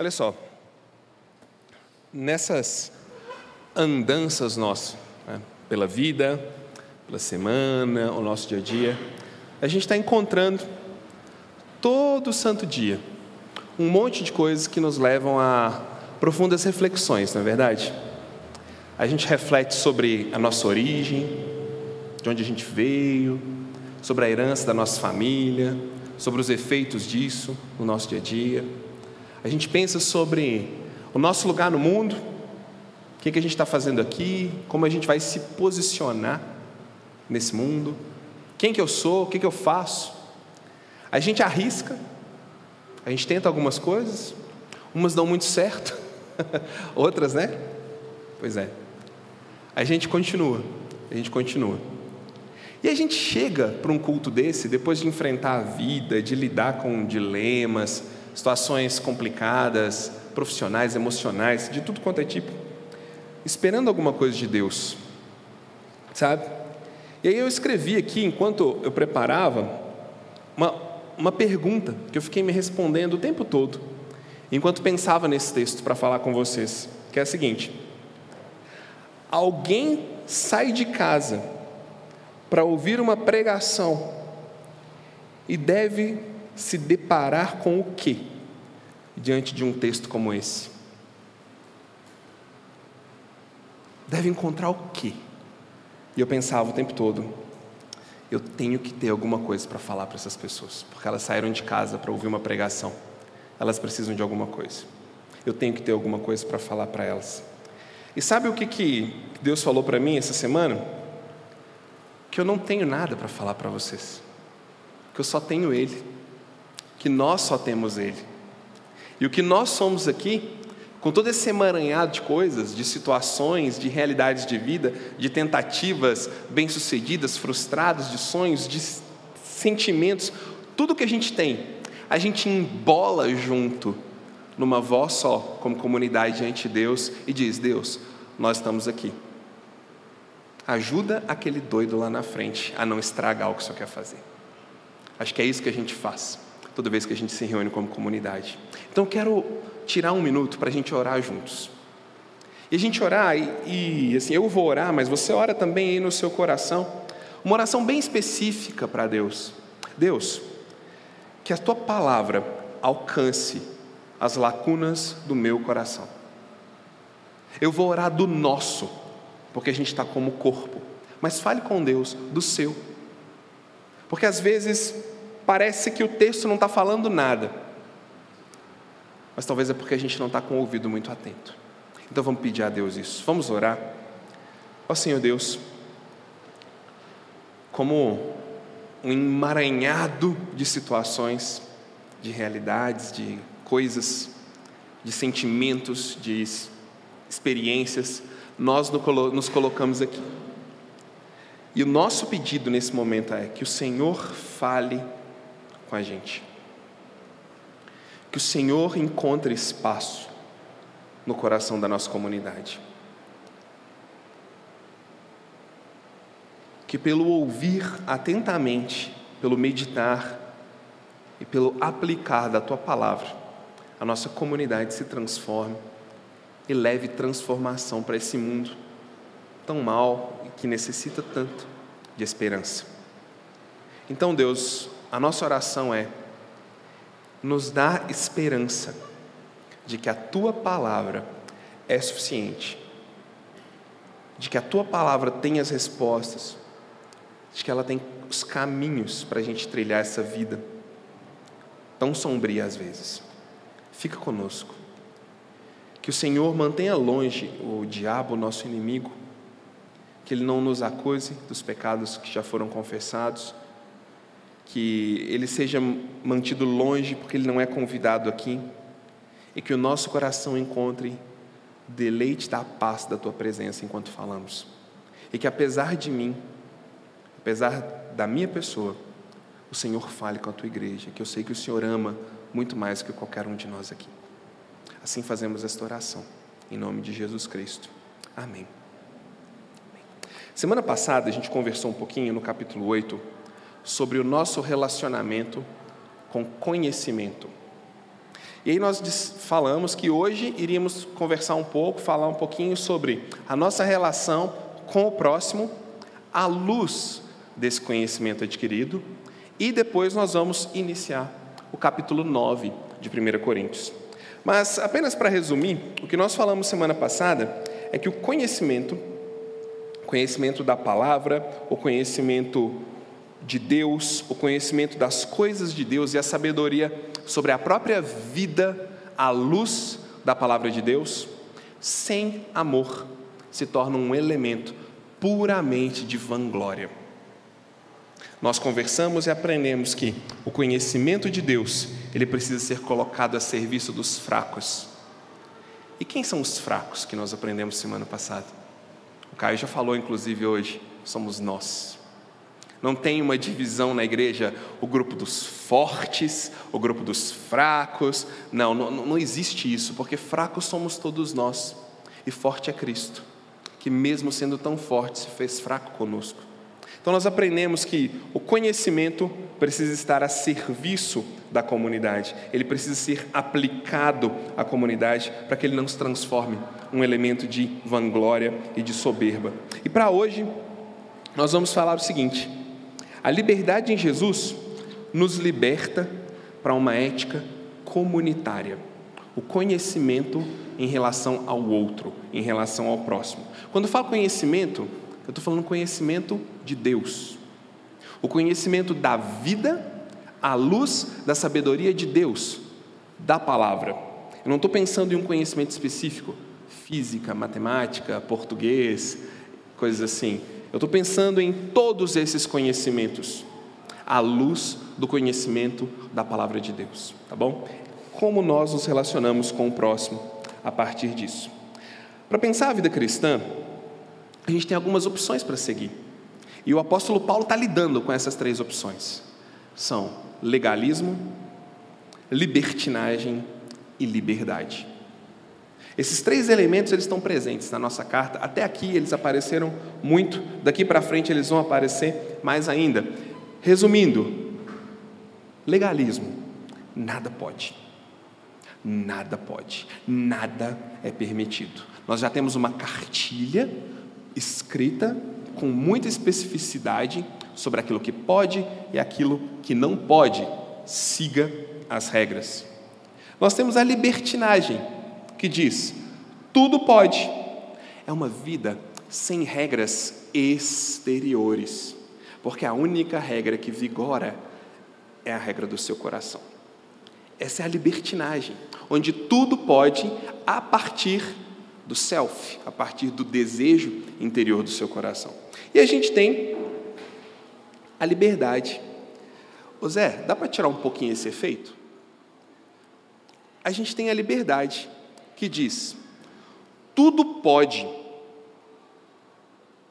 Olha só, nessas andanças nossas, né, pela vida, pela semana, o nosso dia a dia, a gente está encontrando todo santo dia um monte de coisas que nos levam a profundas reflexões, não é verdade? A gente reflete sobre a nossa origem, de onde a gente veio, sobre a herança da nossa família, sobre os efeitos disso no nosso dia a dia. A gente pensa sobre o nosso lugar no mundo, o que, que a gente está fazendo aqui, como a gente vai se posicionar nesse mundo, quem que eu sou, o que, que eu faço. A gente arrisca, a gente tenta algumas coisas, umas dão muito certo, outras, né? Pois é. A gente continua, a gente continua. E a gente chega para um culto desse, depois de enfrentar a vida, de lidar com dilemas, situações complicadas, profissionais, emocionais, de tudo quanto é tipo, esperando alguma coisa de Deus, sabe? E aí eu escrevi aqui, enquanto eu preparava, uma, uma pergunta que eu fiquei me respondendo o tempo todo, enquanto pensava nesse texto para falar com vocês, que é a seguinte: alguém sai de casa para ouvir uma pregação e deve se deparar com o quê diante de um texto como esse? Deve encontrar o quê? E eu pensava o tempo todo, eu tenho que ter alguma coisa para falar para essas pessoas, porque elas saíram de casa para ouvir uma pregação. Elas precisam de alguma coisa. Eu tenho que ter alguma coisa para falar para elas. E sabe o que, que Deus falou para mim essa semana? Que eu não tenho nada para falar para vocês. Que eu só tenho Ele. Que nós só temos Ele. E o que nós somos aqui, com todo esse emaranhado de coisas, de situações, de realidades de vida, de tentativas bem-sucedidas, frustradas, de sonhos, de sentimentos, tudo que a gente tem, a gente embola junto numa voz só, como comunidade diante de Deus, e diz: Deus, nós estamos aqui. Ajuda aquele doido lá na frente a não estragar o que o Senhor quer fazer. Acho que é isso que a gente faz toda vez que a gente se reúne como comunidade. Então, quero tirar um minuto para a gente orar juntos. E a gente orar, e, e assim, eu vou orar, mas você ora também aí no seu coração, uma oração bem específica para Deus. Deus, que a tua palavra alcance as lacunas do meu coração. Eu vou orar do nosso, porque a gente está como corpo, mas fale com Deus do seu. Porque às vezes parece que o texto não está falando nada, mas talvez é porque a gente não está com o ouvido muito atento. Então vamos pedir a Deus isso. Vamos orar. Ó Senhor Deus, como um emaranhado de situações, de realidades, de coisas, de sentimentos, de experiências, nós nos colocamos aqui. E o nosso pedido nesse momento é que o Senhor fale com a gente. Que o Senhor encontre espaço no coração da nossa comunidade. Que pelo ouvir atentamente, pelo meditar e pelo aplicar da tua palavra, a nossa comunidade se transforme e leve transformação para esse mundo tão mal e que necessita tanto de esperança. Então, Deus, a nossa oração é: nos dá esperança de que a tua palavra é suficiente, de que a tua palavra tem as respostas, de que ela tem os caminhos para a gente trilhar essa vida tão sombria às vezes. Fica conosco. Que o Senhor mantenha longe o diabo, nosso inimigo, que ele não nos acuse dos pecados que já foram confessados, que ele seja mantido longe porque ele não é convidado aqui, e que o nosso coração encontre deleite da paz da tua presença enquanto falamos. E que apesar de mim, apesar da minha pessoa, o Senhor fale com a tua igreja, que eu sei que o Senhor ama muito mais que qualquer um de nós aqui. Assim fazemos esta oração, em nome de Jesus Cristo. Amém. Semana passada a gente conversou um pouquinho no capítulo 8 sobre o nosso relacionamento com conhecimento. E aí nós falamos que hoje iríamos conversar um pouco, falar um pouquinho sobre a nossa relação com o próximo à luz desse conhecimento adquirido, e depois nós vamos iniciar o capítulo 9 de 1 Coríntios. Mas apenas para resumir, o que nós falamos semana passada é que o conhecimento, conhecimento da palavra, o conhecimento de Deus, o conhecimento das coisas de Deus e a sabedoria sobre a própria vida à luz da palavra de Deus, sem amor, se torna um elemento puramente de vanglória. Nós conversamos e aprendemos que o conhecimento de Deus, ele precisa ser colocado a serviço dos fracos. E quem são os fracos que nós aprendemos semana passada? O Caio já falou, inclusive, hoje, somos nós. Não tem uma divisão na igreja, o grupo dos fortes, o grupo dos fracos. Não, não, não existe isso, porque fracos somos todos nós. E forte é Cristo, que mesmo sendo tão forte, se fez fraco conosco. Então nós aprendemos que o conhecimento precisa estar a serviço da comunidade, ele precisa ser aplicado à comunidade para que ele não se transforme um elemento de vanglória e de soberba. E para hoje, nós vamos falar o seguinte: a liberdade em Jesus nos liberta para uma ética comunitária, o conhecimento em relação ao outro, em relação ao próximo. Quando eu falo conhecimento, eu estou falando conhecimento de Deus, o conhecimento da vida à luz da sabedoria de Deus, da palavra. Eu não estou pensando em um conhecimento específico, física, matemática, português, coisas assim. Eu estou pensando em todos esses conhecimentos, à luz do conhecimento da palavra de Deus, tá bom? Como nós nos relacionamos com o próximo a partir disso. Para pensar a vida cristã, a gente tem algumas opções para seguir. E o apóstolo Paulo está lidando com essas três opções: são legalismo, libertinagem e liberdade. Esses três elementos eles estão presentes na nossa carta. Até aqui eles apareceram muito. Daqui para frente eles vão aparecer mais ainda. Resumindo, legalismo, nada pode. Nada pode. Nada é permitido. Nós já temos uma cartilha escrita com muita especificidade sobre aquilo que pode e aquilo que não pode. Siga as regras. Nós temos a libertinagem que diz: tudo pode. É uma vida sem regras exteriores, porque a única regra que vigora é a regra do seu coração. Essa é a libertinagem, onde tudo pode a partir do self, a partir do desejo interior do seu coração. E a gente tem a liberdade. Ô Zé, dá para tirar um pouquinho esse efeito? A gente tem a liberdade que diz: tudo pode.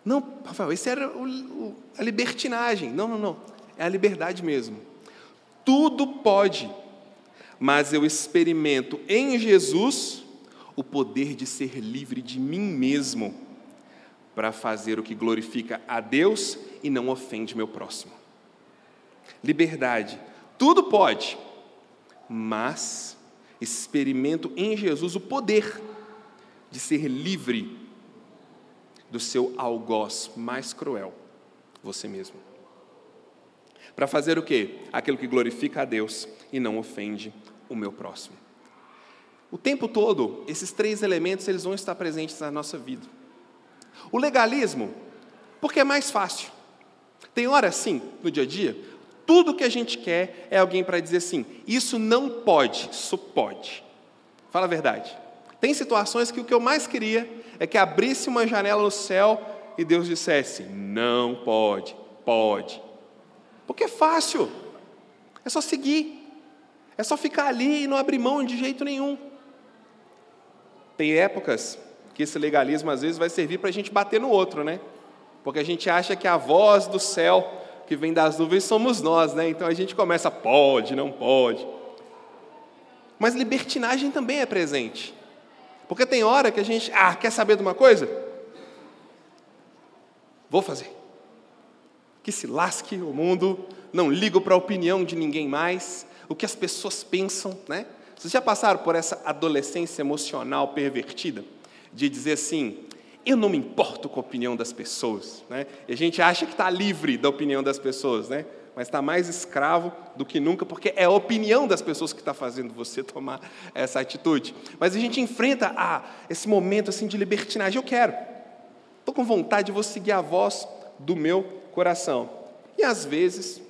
Não, Rafael, esse era o, o, a libertinagem. Não, não, não. É a liberdade mesmo. Tudo pode, mas eu experimento em Jesus o poder de ser livre de mim mesmo para fazer o que glorifica a Deus e não ofende meu próximo. Liberdade. Tudo pode, mas experimento em Jesus o poder de ser livre do seu algoz mais cruel, você mesmo. Para fazer o quê? Aquilo que glorifica a Deus e não ofende o meu próximo. O tempo todo, esses três elementos eles vão estar presentes na nossa vida. O legalismo, porque é mais fácil. Tem hora sim, no dia a dia, tudo que a gente quer é alguém para dizer assim: isso não pode, isso pode. Fala a verdade. Tem situações que o que eu mais queria é que abrisse uma janela no céu e Deus dissesse: não pode, pode. Porque é fácil, é só seguir, é só ficar ali e não abrir mão de jeito nenhum. Tem épocas que esse legalismo às vezes vai servir para a gente bater no outro, né? Porque a gente acha que a voz do céu que vem das nuvens somos nós, né? Então a gente começa, pode, não pode. Mas libertinagem também é presente. Porque tem hora que a gente, ah, quer saber de uma coisa? Vou fazer. Que se lasque o mundo, não ligo para a opinião de ninguém mais, o que as pessoas pensam, né? Vocês já passaram por essa adolescência emocional pervertida? De dizer assim, eu não me importo com a opinião das pessoas. Né? E a gente acha que está livre da opinião das pessoas, né? mas está mais escravo do que nunca, porque é a opinião das pessoas que está fazendo você tomar essa atitude. Mas a gente enfrenta ah, esse momento assim de libertinagem. Eu quero, estou com vontade, vou seguir a voz do meu coração. E às vezes,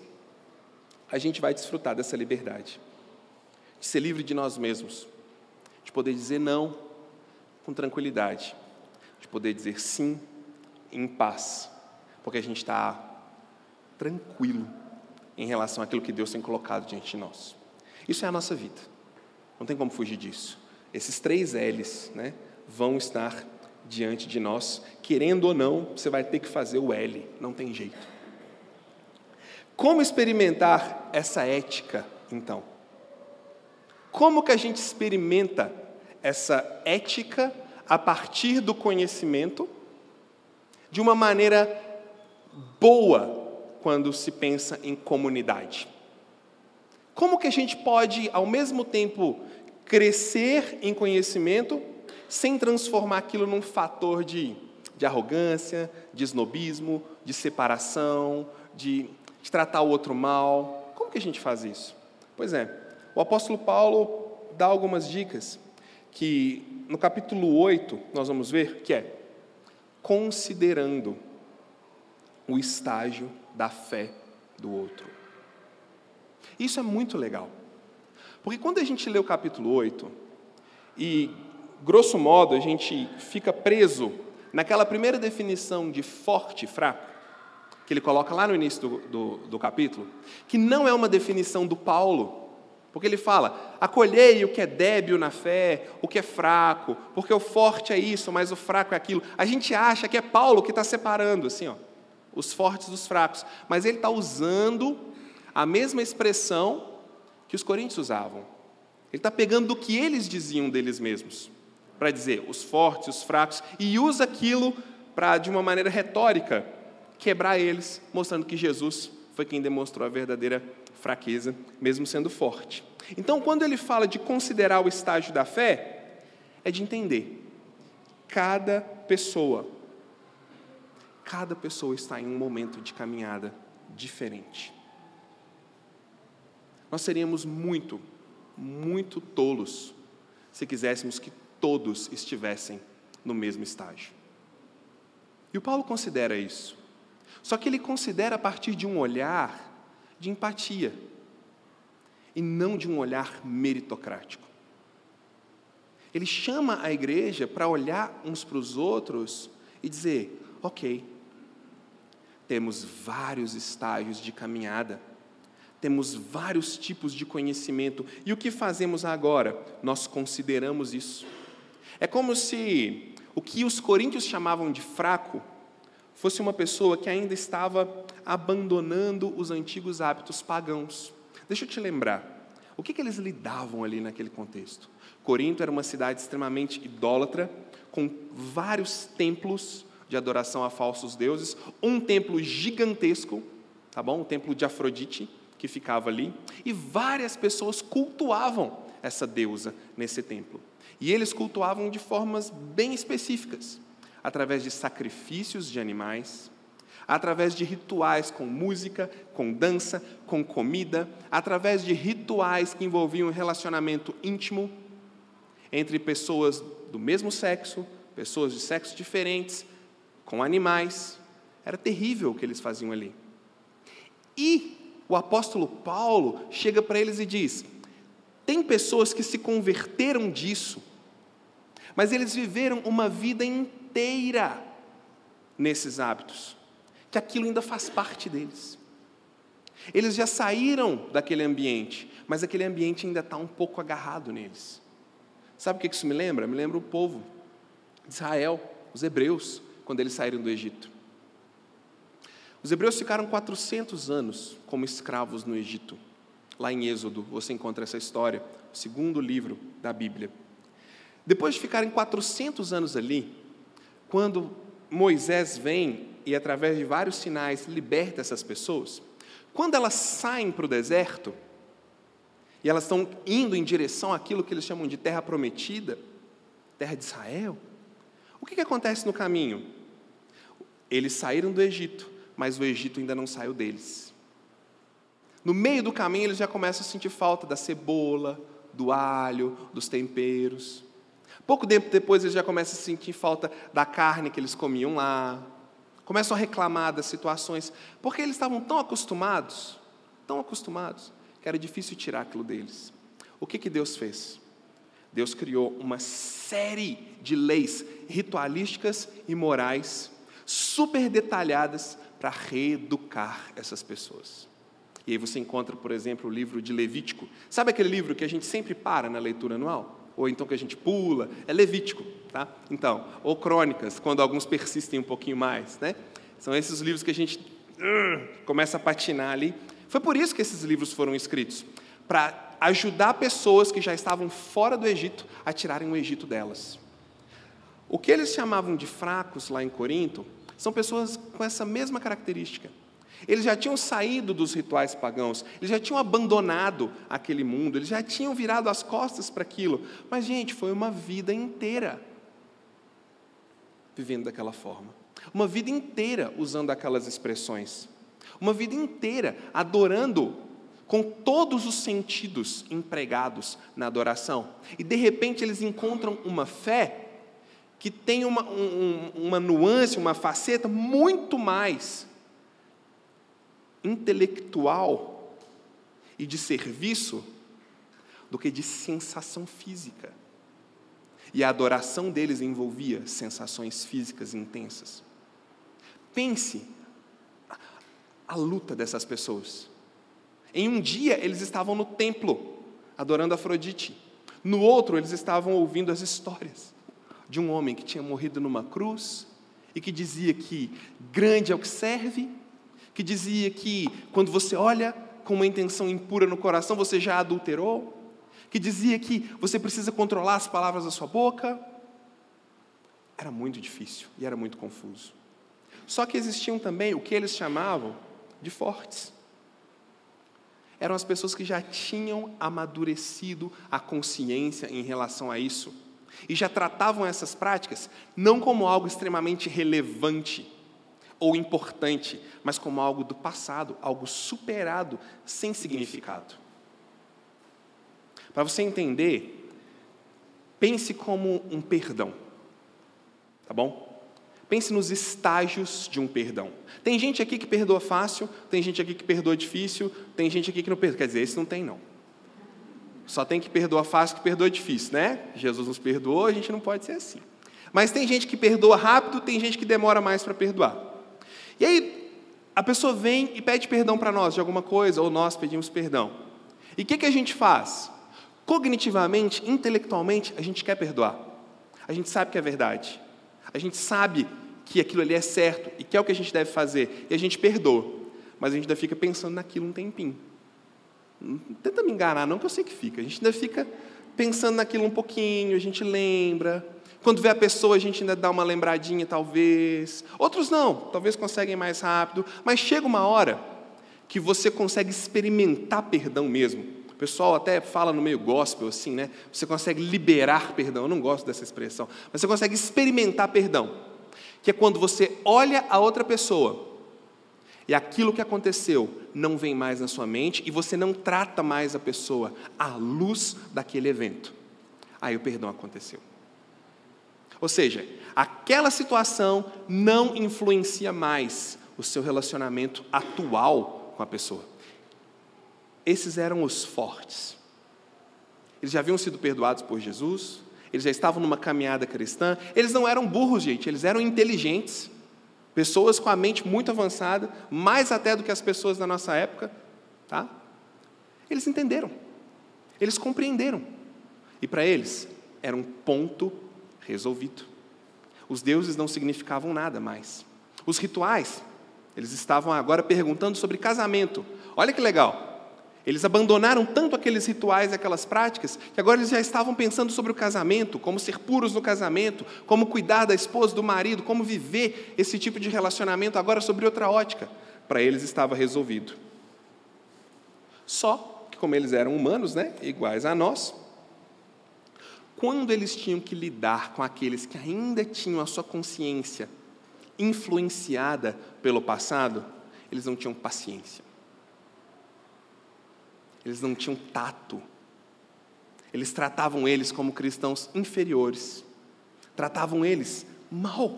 a gente vai desfrutar dessa liberdade, de ser livre de nós mesmos, de poder dizer não com tranquilidade, de poder dizer sim em paz, porque a gente está tranquilo em relação àquilo que Deus tem colocado diante de nós. Isso é a nossa vida, não tem como fugir disso. Esses três L's né, vão estar diante de nós, querendo ou não, você vai ter que fazer o L, não tem jeito. Como experimentar essa ética, então? Como que a gente experimenta essa ética a partir do conhecimento de uma maneira boa quando se pensa em comunidade? Como que a gente pode, ao mesmo tempo, crescer em conhecimento sem transformar aquilo num fator de, de arrogância, de snobismo, de separação, de, de tratar o outro mal. Como que a gente faz isso? Pois é, o apóstolo Paulo dá algumas dicas que no capítulo 8 nós vamos ver que é considerando o estágio da fé do outro. Isso é muito legal. Porque quando a gente lê o capítulo 8 e grosso modo, a gente fica preso naquela primeira definição de forte e fraco, que ele coloca lá no início do, do, do, capítulo, que não é uma definição do Paulo, porque ele fala: acolhei o que é débil na fé, o que é fraco, porque o forte é isso, mas o fraco é aquilo. A gente acha que é Paulo que está separando, assim, ó, os fortes dos fracos, mas ele está usando a mesma expressão que os coríntios usavam. Ele está pegando do que eles diziam deles mesmos para dizer os fortes, os fracos, e usa aquilo para, de uma maneira retórica, quebrar eles, mostrando que Jesus foi quem demonstrou a verdadeira fraqueza, mesmo sendo forte. Então, quando ele fala de considerar o estágio da fé, é de entender cada pessoa, cada pessoa está em um momento de caminhada diferente. Nós seríamos muito, muito tolos se quiséssemos que todos estivessem no mesmo estágio. E o Paulo considera isso. Só que ele considera a partir de um olhar de empatia e não de um olhar meritocrático. Ele chama a igreja para olhar uns para os outros e dizer: ok, temos vários estágios de caminhada, temos vários tipos de conhecimento, e o que fazemos agora? Nós consideramos isso é como se o que os coríntios chamavam de fraco fosse uma pessoa que ainda estava abandonando os antigos hábitos pagãos. Deixa eu te lembrar, o que, que eles lidavam ali naquele contexto? Corinto era uma cidade extremamente idólatra, com vários templos de adoração a falsos deuses, um templo gigantesco, tá bom? O templo de Afrodite, que ficava ali, e várias pessoas cultuavam essa deusa nesse templo. E eles cultuavam de formas bem específicas, através de sacrifícios de animais, através de rituais com música, com dança, com comida, através de rituais que envolviam um relacionamento íntimo entre pessoas do mesmo sexo, pessoas de sexos diferentes, com animais. Era terrível o que eles faziam ali. E o apóstolo Paulo chega para eles e diz: tem pessoas que se converteram disso mas eles viveram uma vida inteira nesses hábitos, que aquilo ainda faz parte deles. Eles já saíram daquele ambiente, mas aquele ambiente ainda está um pouco agarrado neles. Sabe o que isso me lembra? Me lembra o povo de Israel, os hebreus, quando eles saíram do Egito. Os hebreus ficaram 400 anos como escravos no Egito. Lá em Êxodo você encontra essa história, o segundo livro da Bíblia. Depois de ficarem 400 anos ali, quando Moisés vem e, através de vários sinais, liberta essas pessoas, quando elas saem para o deserto, e elas estão indo em direção àquilo que eles chamam de terra prometida, terra de Israel. O que, que acontece no caminho? Eles saíram do Egito, mas o Egito ainda não saiu deles. No meio do caminho, eles já começam a sentir falta da cebola, do alho, dos temperos. Pouco tempo depois, eles já começam a sentir falta da carne que eles comiam lá. Começam a reclamar das situações, porque eles estavam tão acostumados, tão acostumados, que era difícil tirar aquilo deles. O que, que Deus fez? Deus criou uma série de leis ritualísticas e morais super detalhadas para reeducar essas pessoas. E aí você encontra, por exemplo, o livro de Levítico. Sabe aquele livro que a gente sempre para na leitura anual? Ou então que a gente pula? É Levítico, tá? Então, ou Crônicas, quando alguns persistem um pouquinho mais, né? São esses livros que a gente uh, começa a patinar ali. Foi por isso que esses livros foram escritos, para ajudar pessoas que já estavam fora do Egito a tirarem o Egito delas. O que eles chamavam de fracos lá em Corinto são pessoas com essa mesma característica. Eles já tinham saído dos rituais pagãos, eles já tinham abandonado aquele mundo, eles já tinham virado as costas para aquilo. Mas, gente, foi uma vida inteira vivendo daquela forma. Uma vida inteira usando aquelas expressões. Uma vida inteira adorando com todos os sentidos empregados na adoração. E de repente eles encontram uma fé que tem uma, um, uma nuance, uma faceta muito mais intelectual e de serviço do que de sensação física. E a adoração deles envolvia sensações físicas intensas. Pense a luta dessas pessoas. Em um dia eles estavam no templo adorando Afrodite. No outro eles estavam ouvindo as histórias de um homem que tinha morrido numa cruz e que dizia que grande é o que serve que dizia que quando você olha com uma intenção impura no coração, você já adulterou, que dizia que você precisa controlar as palavras da sua boca. Era muito difícil e era muito confuso. Só que existiam também o que eles chamavam de fortes. Eram as pessoas que já tinham amadurecido a consciência em relação a isso e já tratavam essas práticas não como algo extremamente relevante, ou importante, mas como algo do passado, algo superado, sem significado. Para você entender, pense como um perdão, tá bom? Pense nos estágios de um perdão. Tem gente aqui que perdoa fácil, tem gente aqui que perdoa difícil, tem gente aqui que não perdoa. Quer dizer, esse não tem, não. Só tem que perdoa fácil que perdoa difícil, né? Jesus nos perdoou, a gente não pode ser assim. Mas tem gente que perdoa rápido, tem gente que demora mais para perdoar. E aí, a pessoa vem e pede perdão para nós de alguma coisa, ou nós pedimos perdão. E o que, que a gente faz? Cognitivamente, intelectualmente, a gente quer perdoar. A gente sabe que é verdade. A gente sabe que aquilo ali é certo e que é o que a gente deve fazer. E a gente perdoa. Mas a gente ainda fica pensando naquilo um tempinho. Não tenta me enganar, não, que eu sei que fica. A gente ainda fica pensando naquilo um pouquinho, a gente lembra, quando vê a pessoa, a gente ainda dá uma lembradinha, talvez. Outros não, talvez conseguem mais rápido. Mas chega uma hora que você consegue experimentar perdão mesmo. Pessoal até fala no meio gospel assim, né? Você consegue liberar perdão. Eu não gosto dessa expressão. Mas você consegue experimentar perdão. Que é quando você olha a outra pessoa e aquilo que aconteceu não vem mais na sua mente e você não trata mais a pessoa à luz daquele evento. Aí o perdão aconteceu. Ou seja, aquela situação não influencia mais o seu relacionamento atual com a pessoa. Esses eram os fortes. Eles já haviam sido perdoados por Jesus, eles já estavam numa caminhada cristã. Eles não eram burros, gente, eles eram inteligentes. Pessoas com a mente muito avançada, mais até do que as pessoas da nossa época, tá? Eles entenderam. Eles compreenderam. E para eles era um ponto resolvido. Os deuses não significavam nada mais. Os rituais, eles estavam agora perguntando sobre casamento. Olha que legal. Eles abandonaram tanto aqueles rituais e aquelas práticas que agora eles já estavam pensando sobre o casamento, como ser puros no casamento, como cuidar da esposa, do marido, como viver esse tipo de relacionamento agora sobre outra ótica. Para eles estava resolvido. Só que como eles eram humanos, né, iguais a nós, quando eles tinham que lidar com aqueles que ainda tinham a sua consciência influenciada pelo passado, eles não tinham paciência. Eles não tinham tato. Eles tratavam eles como cristãos inferiores. Tratavam eles mal.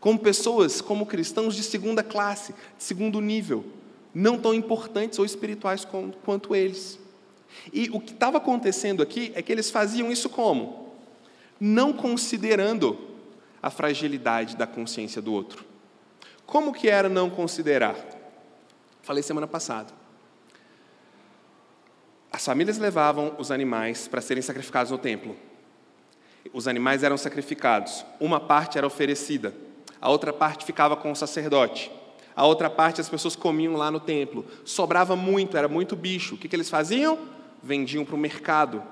Como pessoas, como cristãos de segunda classe, de segundo nível, não tão importantes ou espirituais quanto eles. E o que estava acontecendo aqui é que eles faziam isso como? Não considerando a fragilidade da consciência do outro. Como que era não considerar? Falei semana passada. As famílias levavam os animais para serem sacrificados no templo. Os animais eram sacrificados. Uma parte era oferecida, a outra parte ficava com o sacerdote. A outra parte as pessoas comiam lá no templo. Sobrava muito, era muito bicho. O que, que eles faziam? Vendiam para o mercado.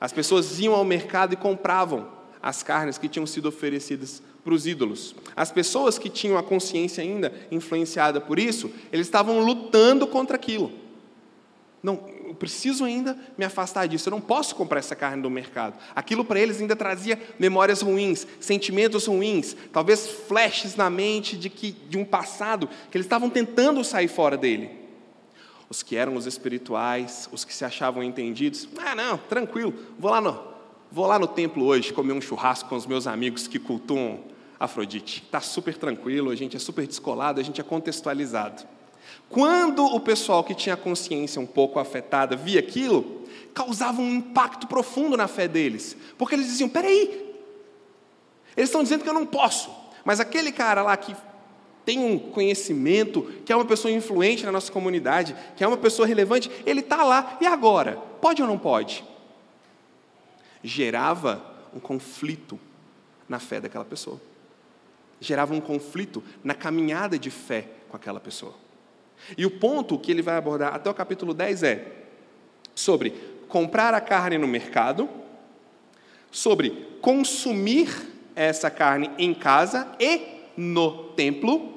As pessoas iam ao mercado e compravam as carnes que tinham sido oferecidas para os ídolos. As pessoas que tinham a consciência ainda influenciada por isso, eles estavam lutando contra aquilo. Não, eu preciso ainda me afastar disso, eu não posso comprar essa carne do mercado. Aquilo para eles ainda trazia memórias ruins, sentimentos ruins, talvez flashes na mente de, que, de um passado que eles estavam tentando sair fora dele. Os que eram os espirituais, os que se achavam entendidos, ah, não, tranquilo, vou lá no, vou lá no templo hoje comer um churrasco com os meus amigos que cultuam Afrodite. Está super tranquilo, a gente é super descolado, a gente é contextualizado. Quando o pessoal que tinha consciência um pouco afetada via aquilo, causava um impacto profundo na fé deles, porque eles diziam: peraí, eles estão dizendo que eu não posso, mas aquele cara lá que tem um conhecimento, que é uma pessoa influente na nossa comunidade, que é uma pessoa relevante, ele está lá, e agora? Pode ou não pode? Gerava um conflito na fé daquela pessoa, gerava um conflito na caminhada de fé com aquela pessoa. E o ponto que ele vai abordar até o capítulo 10 é sobre comprar a carne no mercado, sobre consumir essa carne em casa e no templo,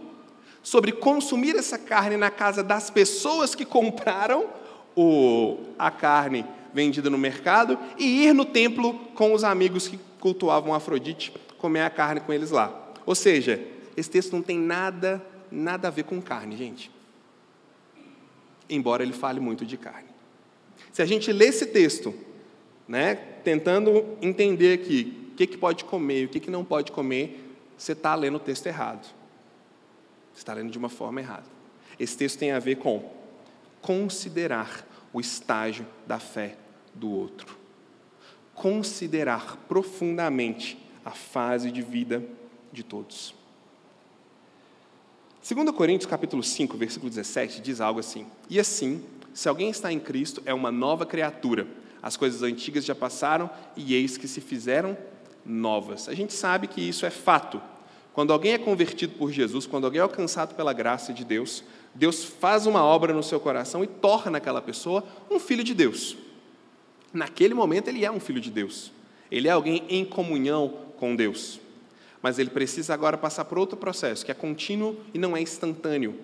sobre consumir essa carne na casa das pessoas que compraram o, a carne vendida no mercado e ir no templo com os amigos que cultuavam Afrodite, comer a carne com eles lá. Ou seja, esse texto não tem nada, nada a ver com carne, gente embora ele fale muito de carne. Se a gente lê esse texto, né, tentando entender aqui o que, que pode comer e o que, que não pode comer, você está lendo o texto errado. Você está lendo de uma forma errada. Esse texto tem a ver com considerar o estágio da fé do outro. Considerar profundamente a fase de vida de todos. 2 Coríntios capítulo 5, versículo 17, diz algo assim: E assim, se alguém está em Cristo, é uma nova criatura. As coisas antigas já passaram e eis que se fizeram novas. A gente sabe que isso é fato. Quando alguém é convertido por Jesus, quando alguém é alcançado pela graça de Deus, Deus faz uma obra no seu coração e torna aquela pessoa um filho de Deus. Naquele momento, ele é um filho de Deus. Ele é alguém em comunhão com Deus mas ele precisa agora passar por outro processo, que é contínuo e não é instantâneo,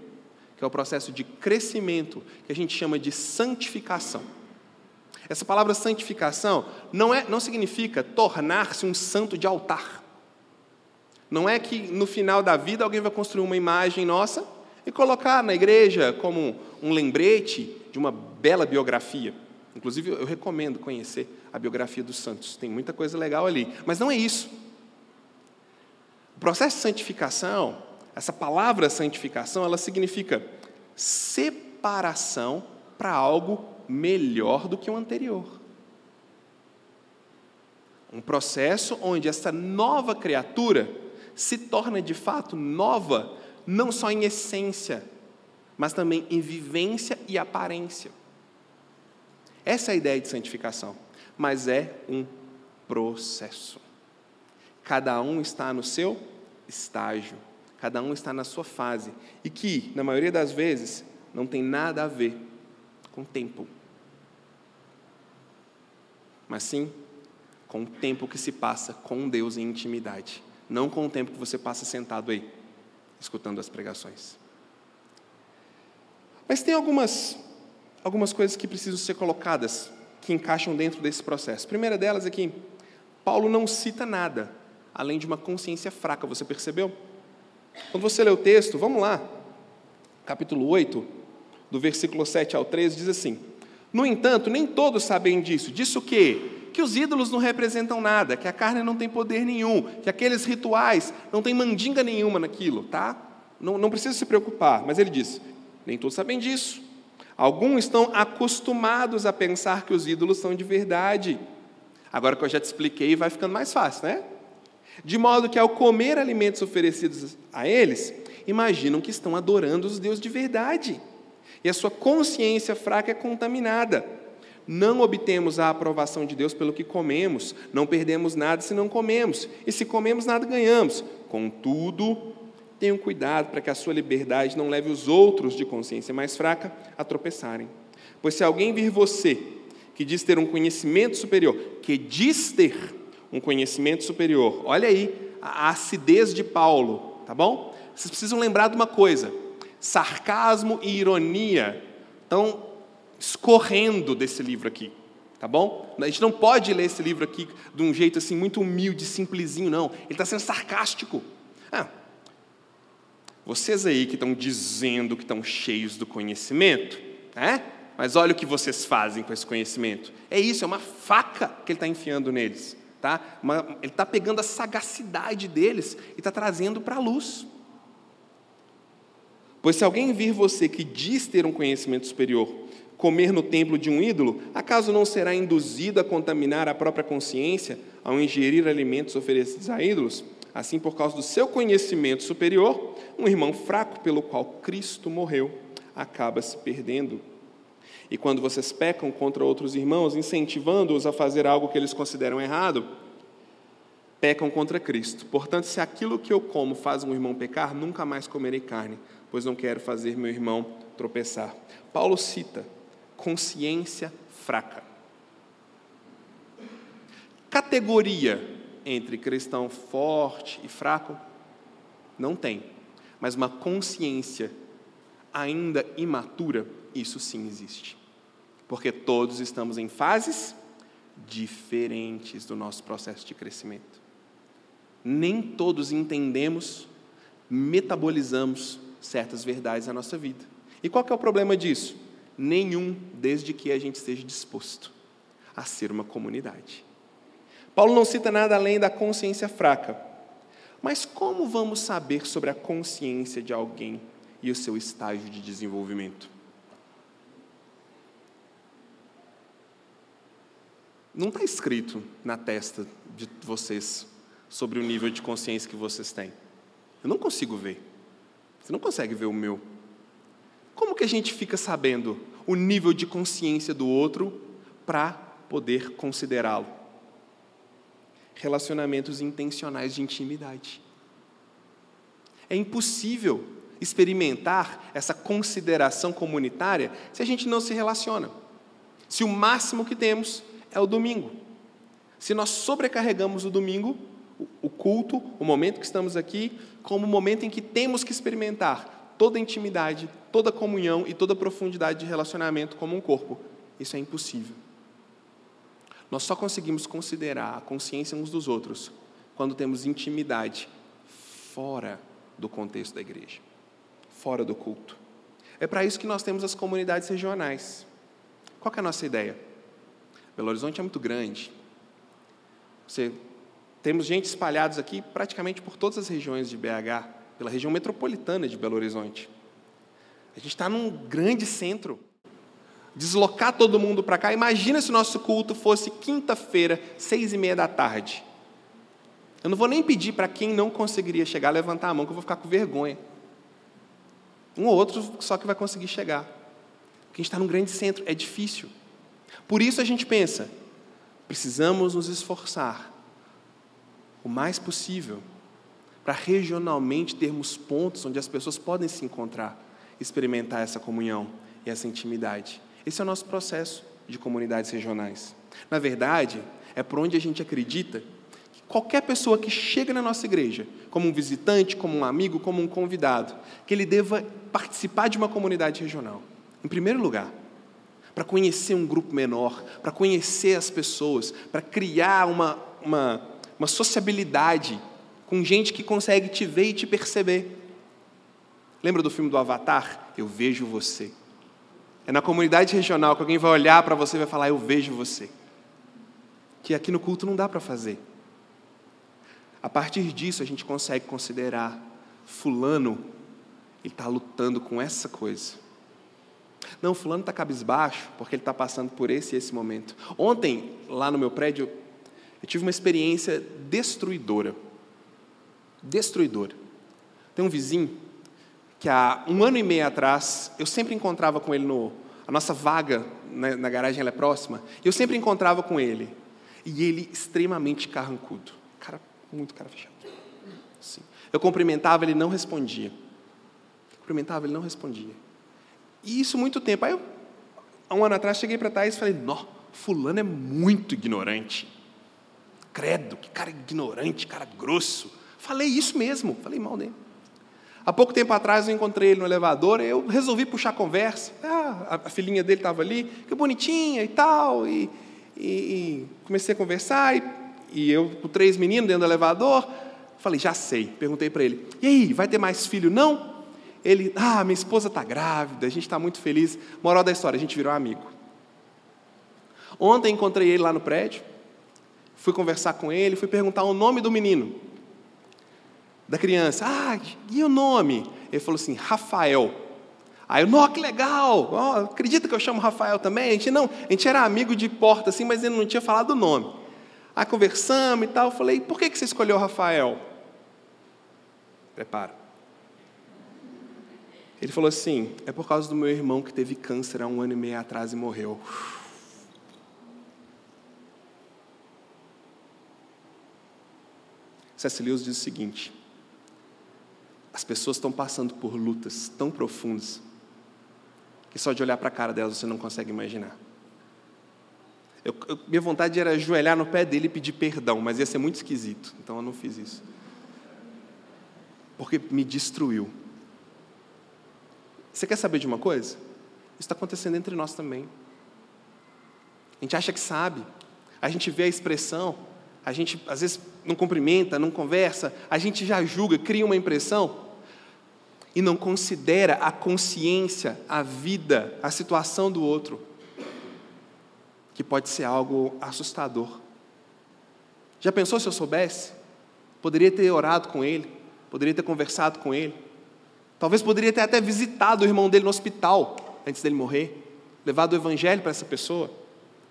que é o processo de crescimento, que a gente chama de santificação. Essa palavra santificação não, é, não significa tornar-se um santo de altar. Não é que no final da vida alguém vai construir uma imagem nossa e colocar na igreja como um lembrete de uma bela biografia. Inclusive, eu recomendo conhecer a biografia dos santos, tem muita coisa legal ali. Mas não é isso. O processo de santificação, essa palavra santificação, ela significa separação para algo melhor do que o anterior. Um processo onde essa nova criatura se torna de fato nova, não só em essência, mas também em vivência e aparência. Essa é a ideia de santificação, mas é um processo. Cada um está no seu estágio, cada um está na sua fase, e que, na maioria das vezes, não tem nada a ver com tempo, mas sim com o tempo que se passa com Deus em intimidade, não com o tempo que você passa sentado aí, escutando as pregações. Mas tem algumas, algumas coisas que precisam ser colocadas, que encaixam dentro desse processo. A primeira delas é que Paulo não cita nada além de uma consciência fraca, você percebeu? Quando você lê o texto, vamos lá, capítulo 8, do versículo 7 ao 13, diz assim: No entanto, nem todos sabem disso. Disso o quê? Que os ídolos não representam nada, que a carne não tem poder nenhum, que aqueles rituais não tem mandinga nenhuma naquilo, tá? Não, não precisa se preocupar. Mas ele diz: nem todos sabem disso. Alguns estão acostumados a pensar que os ídolos são de verdade. Agora que eu já te expliquei, vai ficando mais fácil, né? De modo que ao comer alimentos oferecidos a eles, imaginam que estão adorando os deuses de verdade. E a sua consciência fraca é contaminada. Não obtemos a aprovação de Deus pelo que comemos, não perdemos nada se não comemos, e se comemos, nada ganhamos. Contudo, tenham cuidado para que a sua liberdade não leve os outros de consciência mais fraca a tropeçarem. Pois se alguém vir você, que diz ter um conhecimento superior, que diz ter um conhecimento superior, olha aí a acidez de Paulo, tá bom? Vocês precisam lembrar de uma coisa: sarcasmo e ironia estão escorrendo desse livro aqui, tá bom? A gente não pode ler esse livro aqui de um jeito assim muito humilde, simplesinho, não. Ele está sendo sarcástico. Ah, vocês aí que estão dizendo que estão cheios do conhecimento, né? Mas olha o que vocês fazem com esse conhecimento. É isso, é uma faca que ele está enfiando neles. Tá? Ele está pegando a sagacidade deles e está trazendo para a luz. Pois se alguém vir você que diz ter um conhecimento superior comer no templo de um ídolo, acaso não será induzido a contaminar a própria consciência ao ingerir alimentos oferecidos a ídolos? Assim, por causa do seu conhecimento superior, um irmão fraco pelo qual Cristo morreu acaba se perdendo. E quando vocês pecam contra outros irmãos, incentivando-os a fazer algo que eles consideram errado, pecam contra Cristo. Portanto, se aquilo que eu como faz um irmão pecar, nunca mais comerei carne, pois não quero fazer meu irmão tropeçar. Paulo cita consciência fraca. Categoria entre cristão forte e fraco? Não tem. Mas uma consciência ainda imatura, isso sim existe. Porque todos estamos em fases diferentes do nosso processo de crescimento. Nem todos entendemos, metabolizamos certas verdades na nossa vida. E qual é o problema disso? Nenhum, desde que a gente esteja disposto a ser uma comunidade. Paulo não cita nada além da consciência fraca. Mas como vamos saber sobre a consciência de alguém e o seu estágio de desenvolvimento? Não está escrito na testa de vocês sobre o nível de consciência que vocês têm. Eu não consigo ver. Você não consegue ver o meu. Como que a gente fica sabendo o nível de consciência do outro para poder considerá-lo? Relacionamentos intencionais de intimidade. É impossível experimentar essa consideração comunitária se a gente não se relaciona. Se o máximo que temos é o domingo. Se nós sobrecarregamos o domingo, o culto, o momento que estamos aqui, como o momento em que temos que experimentar toda a intimidade, toda a comunhão e toda a profundidade de relacionamento como um corpo. Isso é impossível. Nós só conseguimos considerar a consciência uns dos outros quando temos intimidade fora do contexto da igreja, fora do culto. É para isso que nós temos as comunidades regionais. Qual é a nossa ideia? Belo Horizonte é muito grande. Você temos gente espalhados aqui praticamente por todas as regiões de BH, pela região metropolitana de Belo Horizonte. A gente está num grande centro. Deslocar todo mundo para cá. Imagina se o nosso culto fosse quinta-feira, seis e meia da tarde. Eu não vou nem pedir para quem não conseguiria chegar levantar a mão, que eu vou ficar com vergonha. Um ou outro só que vai conseguir chegar. Porque a gente está num grande centro, é difícil. Por isso a gente pensa, precisamos nos esforçar o mais possível, para regionalmente termos pontos onde as pessoas podem se encontrar, experimentar essa comunhão e essa intimidade. Esse é o nosso processo de comunidades regionais. Na verdade, é por onde a gente acredita que qualquer pessoa que chega na nossa igreja, como um visitante, como um amigo, como um convidado, que ele deva participar de uma comunidade regional. Em primeiro lugar, para conhecer um grupo menor, para conhecer as pessoas, para criar uma, uma, uma sociabilidade com gente que consegue te ver e te perceber. Lembra do filme do Avatar? Eu vejo você. É na comunidade regional que alguém vai olhar para você e vai falar: Eu vejo você. Que aqui no culto não dá para fazer. A partir disso, a gente consegue considerar Fulano, ele está lutando com essa coisa. Não, Fulano está cabisbaixo porque ele está passando por esse e esse momento. Ontem, lá no meu prédio, eu tive uma experiência destruidora. Destruidora. Tem um vizinho que há um ano e meio atrás, eu sempre encontrava com ele no. A nossa vaga na, na garagem ela é próxima, e eu sempre encontrava com ele. E ele extremamente carrancudo. Cara, muito cara fechado. Sim. Eu cumprimentava, ele não respondia. Cumprimentava, ele não respondia. E isso muito tempo. Aí eu, há um ano atrás, cheguei para Thais e falei: Nó, fulano é muito ignorante. Credo, que cara ignorante, cara grosso. Falei isso mesmo, falei mal dele. Há pouco tempo atrás eu encontrei ele no elevador, eu resolvi puxar conversa. Ah, a filhinha dele estava ali, que bonitinha e tal, e, e, e comecei a conversar, e, e, eu com três meninos dentro do elevador, falei, já sei. Perguntei para ele, e aí, vai ter mais filho não? Ele, ah, minha esposa está grávida, a gente está muito feliz. Moral da história, a gente virou amigo. Ontem encontrei ele lá no prédio, fui conversar com ele, fui perguntar o nome do menino da criança. Ah, e o nome? Ele falou assim, Rafael. Aí eu, nossa, que legal! Oh, acredita que eu chamo Rafael também? A gente não, a gente era amigo de porta assim, mas ele não tinha falado o nome. Aí conversamos e tal, eu falei, por que, que você escolheu Rafael? Prepara. Ele falou assim, é por causa do meu irmão que teve câncer há um ano e meio atrás e morreu. C.S. Lewis diz o seguinte: as pessoas estão passando por lutas tão profundas que só de olhar para a cara delas você não consegue imaginar. Eu, eu, minha vontade era ajoelhar no pé dele e pedir perdão, mas ia ser muito esquisito, então eu não fiz isso. Porque me destruiu. Você quer saber de uma coisa? Isso está acontecendo entre nós também. A gente acha que sabe, a gente vê a expressão, a gente às vezes não cumprimenta, não conversa, a gente já julga, cria uma impressão e não considera a consciência, a vida, a situação do outro, que pode ser algo assustador. Já pensou se eu soubesse? Poderia ter orado com ele, poderia ter conversado com ele, talvez poderia ter até visitado o irmão dele no hospital antes dele morrer, levado o evangelho para essa pessoa,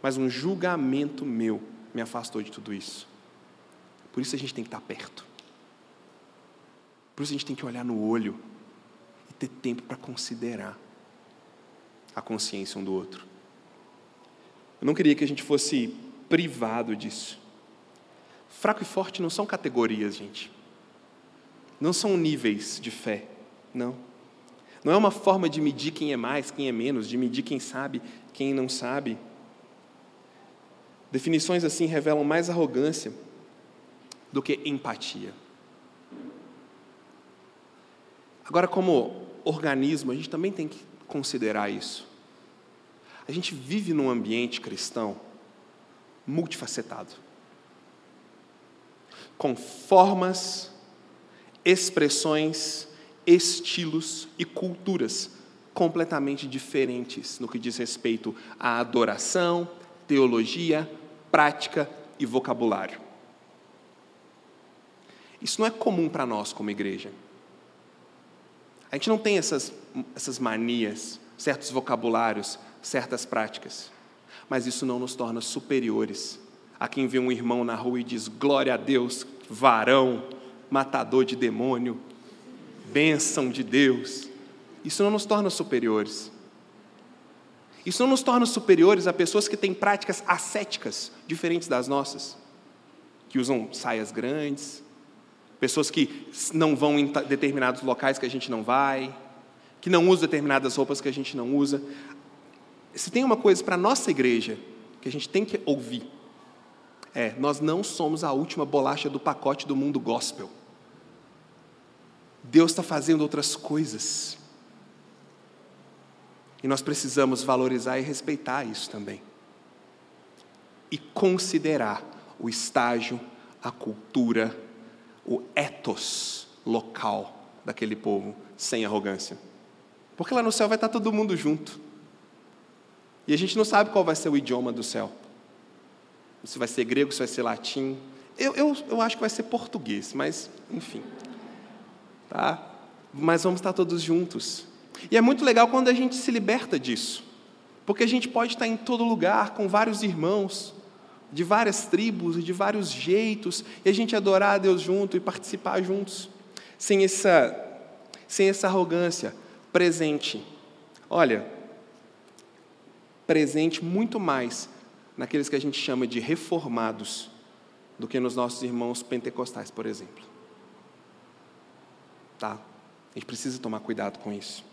mas um julgamento meu me afastou de tudo isso. Por isso a gente tem que estar perto. Por isso a gente tem que olhar no olho ter tempo para considerar a consciência um do outro. Eu não queria que a gente fosse privado disso. Fraco e forte não são categorias, gente. Não são níveis de fé, não. Não é uma forma de medir quem é mais, quem é menos, de medir quem sabe, quem não sabe. Definições assim revelam mais arrogância do que empatia. Agora, como organismo, a gente também tem que considerar isso. A gente vive num ambiente cristão multifacetado, com formas, expressões, estilos e culturas completamente diferentes no que diz respeito à adoração, teologia, prática e vocabulário. Isso não é comum para nós como igreja. A gente não tem essas, essas manias, certos vocabulários, certas práticas. Mas isso não nos torna superiores a quem vê um irmão na rua e diz: glória a Deus, varão, matador de demônio, bênção de Deus. Isso não nos torna superiores. Isso não nos torna superiores a pessoas que têm práticas ascéticas diferentes das nossas, que usam saias grandes, pessoas que não vão em determinados locais que a gente não vai, que não usam determinadas roupas que a gente não usa. Se tem uma coisa para a nossa igreja que a gente tem que ouvir, é: nós não somos a última bolacha do pacote do mundo gospel. Deus está fazendo outras coisas. E nós precisamos valorizar e respeitar isso também. E considerar o estágio, a cultura, o ethos local daquele povo, sem arrogância. Porque lá no céu vai estar todo mundo junto. E a gente não sabe qual vai ser o idioma do céu. Se vai ser grego, se vai ser latim. Eu, eu, eu acho que vai ser português, mas enfim. Tá? Mas vamos estar todos juntos. E é muito legal quando a gente se liberta disso. Porque a gente pode estar em todo lugar com vários irmãos, de várias tribos, de vários jeitos, e a gente adorar a Deus junto e participar juntos, sem essa, sem essa arrogância, presente. Olha, presente muito mais naqueles que a gente chama de reformados do que nos nossos irmãos pentecostais, por exemplo. Tá? A gente precisa tomar cuidado com isso.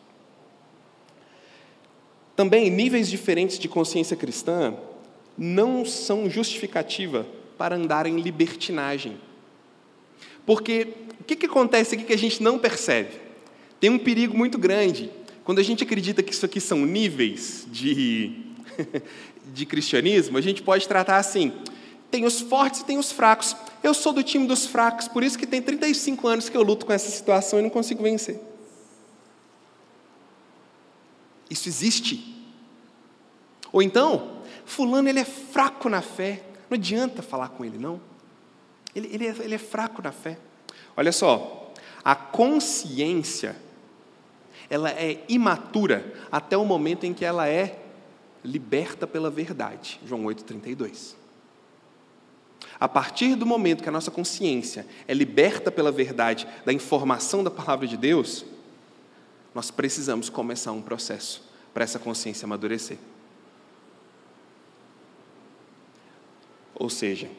Também, níveis diferentes de consciência cristã não são justificativa para andar em libertinagem. Porque o que, que acontece aqui que a gente não percebe? Tem um perigo muito grande. Quando a gente acredita que isso aqui são níveis de, de cristianismo, a gente pode tratar assim: tem os fortes e tem os fracos. Eu sou do time dos fracos, por isso que tem 35 anos que eu luto com essa situação e não consigo vencer. Isso existe. Ou então, fulano ele é fraco na fé. Não adianta falar com ele, não. Ele, ele, é, ele é fraco na fé. Olha só, a consciência, ela é imatura até o momento em que ela é liberta pela verdade. João 8,32. A partir do momento que a nossa consciência é liberta pela verdade da informação da palavra de Deus, nós precisamos começar um processo para essa consciência amadurecer. Ou seja,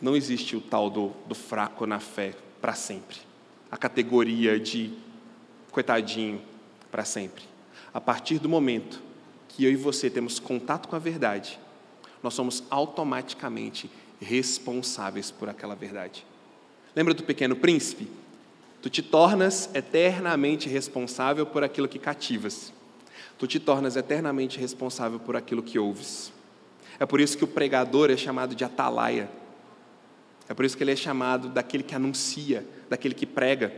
não existe o tal do, do fraco na fé para sempre. A categoria de coitadinho para sempre. A partir do momento que eu e você temos contato com a verdade, nós somos automaticamente responsáveis por aquela verdade. Lembra do pequeno príncipe? Tu te tornas eternamente responsável por aquilo que cativas. Tu te tornas eternamente responsável por aquilo que ouves. É por isso que o pregador é chamado de atalaia. É por isso que ele é chamado daquele que anuncia, daquele que prega.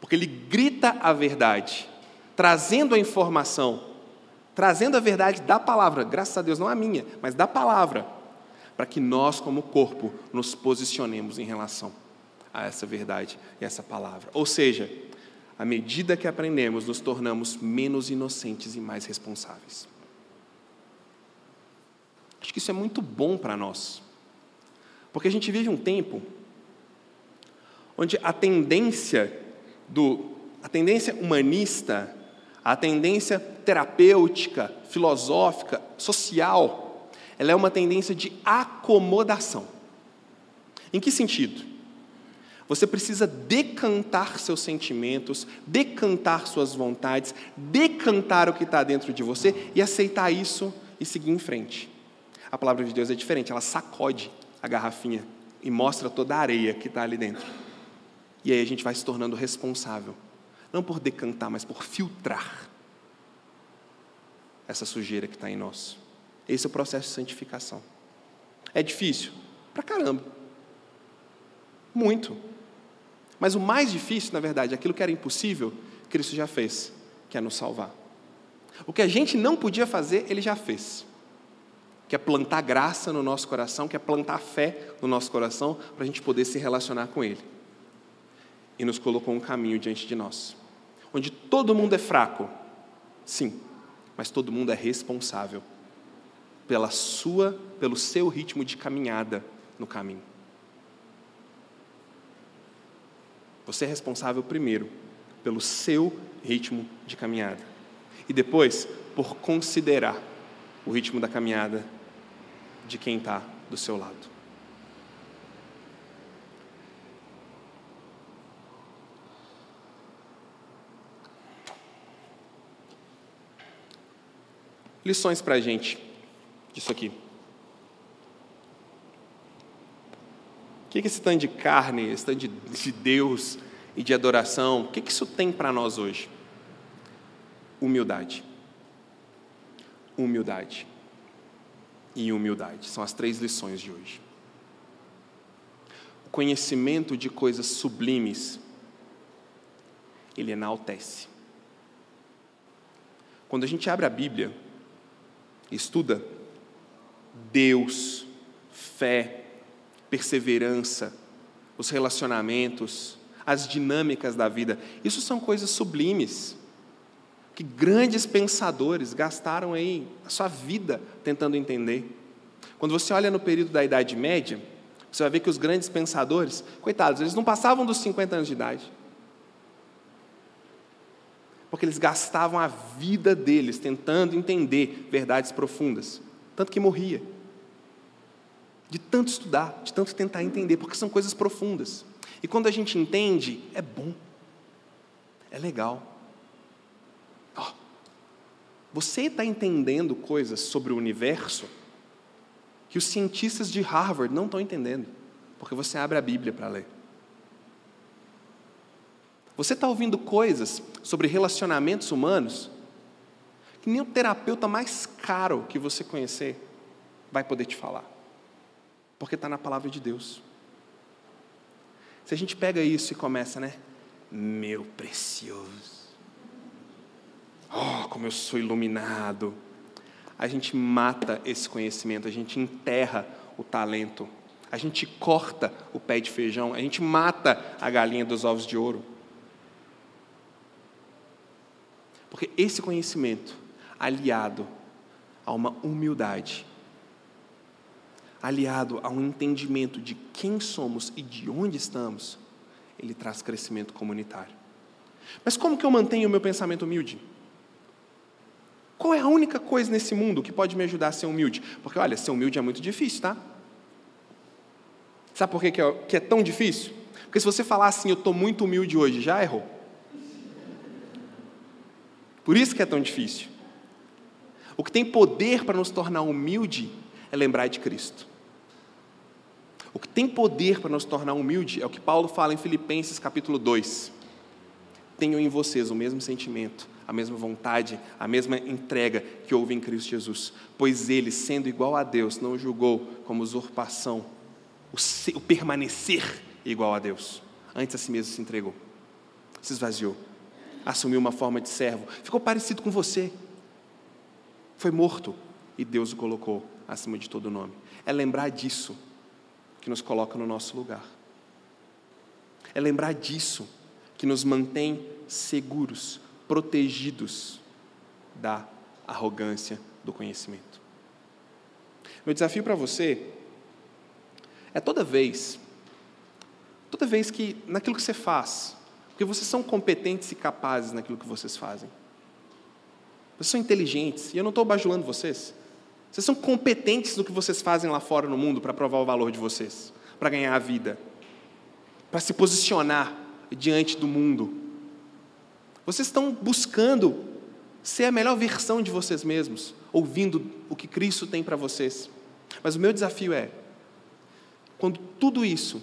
Porque ele grita a verdade, trazendo a informação, trazendo a verdade da palavra, graças a Deus, não a minha, mas da palavra, para que nós, como corpo, nos posicionemos em relação a essa verdade e essa palavra. Ou seja, à medida que aprendemos, nos tornamos menos inocentes e mais responsáveis. Acho que isso é muito bom para nós, porque a gente vive um tempo onde a tendência do a tendência humanista, a tendência terapêutica, filosófica, social, ela é uma tendência de acomodação. Em que sentido? Você precisa decantar seus sentimentos, decantar suas vontades, decantar o que está dentro de você e aceitar isso e seguir em frente. A palavra de Deus é diferente, ela sacode a garrafinha e mostra toda a areia que está ali dentro. E aí a gente vai se tornando responsável, não por decantar, mas por filtrar essa sujeira que está em nós. Esse é o processo de santificação. É difícil? Pra caramba. Muito. Mas o mais difícil, na verdade, aquilo que era impossível, Cristo já fez, que é nos salvar. O que a gente não podia fazer, Ele já fez. Que é plantar graça no nosso coração, que é plantar fé no nosso coração, para a gente poder se relacionar com Ele. E nos colocou um caminho diante de nós, onde todo mundo é fraco, sim, mas todo mundo é responsável pela sua, pelo seu ritmo de caminhada no caminho. Você é responsável primeiro pelo seu ritmo de caminhada e depois por considerar o ritmo da caminhada de quem está do seu lado. Lições para a gente disso aqui. O que, que esse tanto de carne, esse tanto de, de Deus e de adoração, o que, que isso tem para nós hoje? Humildade. humildade e humildade. São as três lições de hoje. O conhecimento de coisas sublimes, ele enaltece. Quando a gente abre a Bíblia estuda Deus, fé, perseverança, os relacionamentos, as dinâmicas da vida, isso são coisas sublimes que grandes pensadores gastaram aí a sua vida tentando entender. Quando você olha no período da Idade Média, você vai ver que os grandes pensadores, coitados, eles não passavam dos 50 anos de idade. Porque eles gastavam a vida deles tentando entender verdades profundas, tanto que morria. De tanto estudar, de tanto tentar entender, porque são coisas profundas. E quando a gente entende, é bom, é legal. Você está entendendo coisas sobre o universo que os cientistas de Harvard não estão entendendo, porque você abre a Bíblia para ler. Você está ouvindo coisas sobre relacionamentos humanos que nem o terapeuta mais caro que você conhecer vai poder te falar, porque está na palavra de Deus. Se a gente pega isso e começa, né? Meu precioso Oh, como eu sou iluminado. A gente mata esse conhecimento, a gente enterra o talento, a gente corta o pé de feijão, a gente mata a galinha dos ovos de ouro. Porque esse conhecimento, aliado a uma humildade, aliado a um entendimento de quem somos e de onde estamos, ele traz crescimento comunitário. Mas como que eu mantenho o meu pensamento humilde? Qual é a única coisa nesse mundo que pode me ajudar a ser humilde? Porque, olha, ser humilde é muito difícil, tá? Sabe por que é, que é tão difícil? Porque se você falar assim, eu estou muito humilde hoje, já errou. Por isso que é tão difícil. O que tem poder para nos tornar humilde é lembrar de Cristo. O que tem poder para nos tornar humilde é o que Paulo fala em Filipenses capítulo 2. Tenham em vocês o mesmo sentimento a mesma vontade, a mesma entrega que houve em Cristo Jesus. Pois ele, sendo igual a Deus, não julgou como usurpação o, ser, o permanecer igual a Deus. Antes a si mesmo se entregou, se esvaziou, assumiu uma forma de servo, ficou parecido com você. Foi morto e Deus o colocou acima de todo nome. É lembrar disso que nos coloca no nosso lugar. É lembrar disso que nos mantém seguros, protegidos da arrogância do conhecimento. Meu desafio para você é toda vez, toda vez que naquilo que você faz, porque vocês são competentes e capazes naquilo que vocês fazem. Vocês são inteligentes, e eu não estou bajulando vocês. Vocês são competentes no que vocês fazem lá fora no mundo para provar o valor de vocês, para ganhar a vida, para se posicionar diante do mundo vocês estão buscando ser a melhor versão de vocês mesmos, ouvindo o que Cristo tem para vocês. Mas o meu desafio é, quando tudo isso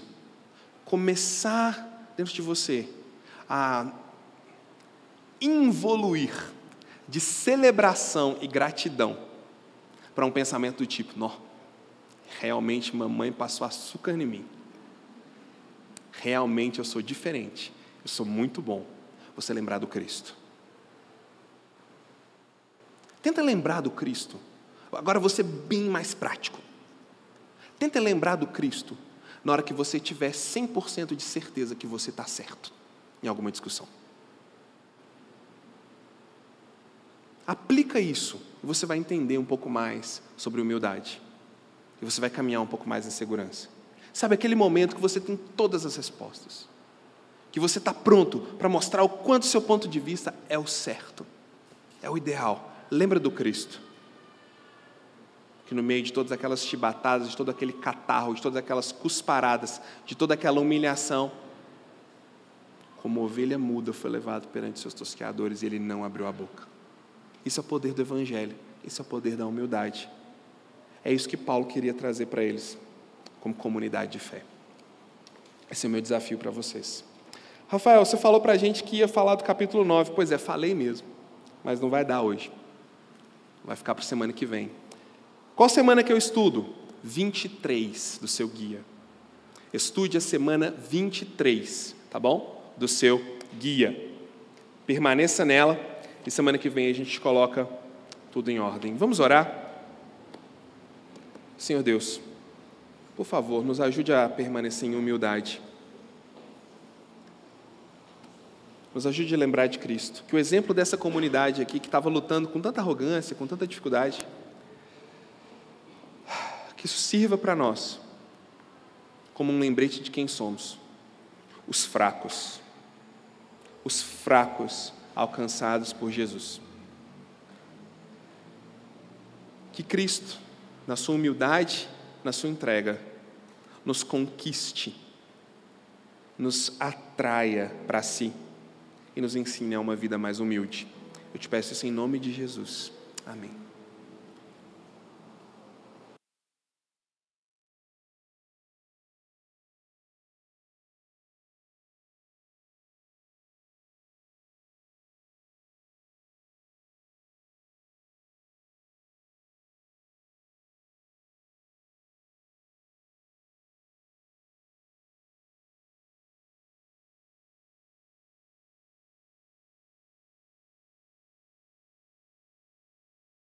começar dentro de você a involuir de celebração e gratidão para um pensamento do tipo: Nó, realmente mamãe passou açúcar em mim. Realmente eu sou diferente. Eu sou muito bom você lembrar do Cristo. Tenta lembrar do Cristo. Agora você bem mais prático. Tenta lembrar do Cristo na hora que você tiver 100% de certeza que você está certo em alguma discussão. Aplica isso e você vai entender um pouco mais sobre humildade. E você vai caminhar um pouco mais em segurança. Sabe aquele momento que você tem todas as respostas que você está pronto para mostrar o quanto seu ponto de vista é o certo, é o ideal. Lembra do Cristo, que no meio de todas aquelas chibatadas, de todo aquele catarro, de todas aquelas cusparadas, de toda aquela humilhação, como ovelha muda foi levado perante seus tosqueadores e ele não abriu a boca. Isso é o poder do Evangelho, isso é o poder da humildade. É isso que Paulo queria trazer para eles, como comunidade de fé. Esse é o meu desafio para vocês. Rafael, você falou para a gente que ia falar do capítulo 9. Pois é, falei mesmo, mas não vai dar hoje. vai ficar para a semana que vem. Qual semana que eu estudo? 23 do seu guia. Estude a semana 23, tá bom? Do seu guia. Permaneça nela e semana que vem a gente coloca tudo em ordem. Vamos orar? Senhor Deus, por favor, nos ajude a permanecer em humildade. Nos ajude a lembrar de Cristo. Que o exemplo dessa comunidade aqui, que estava lutando com tanta arrogância, com tanta dificuldade, que isso sirva para nós como um lembrete de quem somos: os fracos. Os fracos alcançados por Jesus. Que Cristo, na sua humildade, na sua entrega, nos conquiste, nos atraia para si e nos ensine a uma vida mais humilde. Eu te peço isso em nome de Jesus. Amém.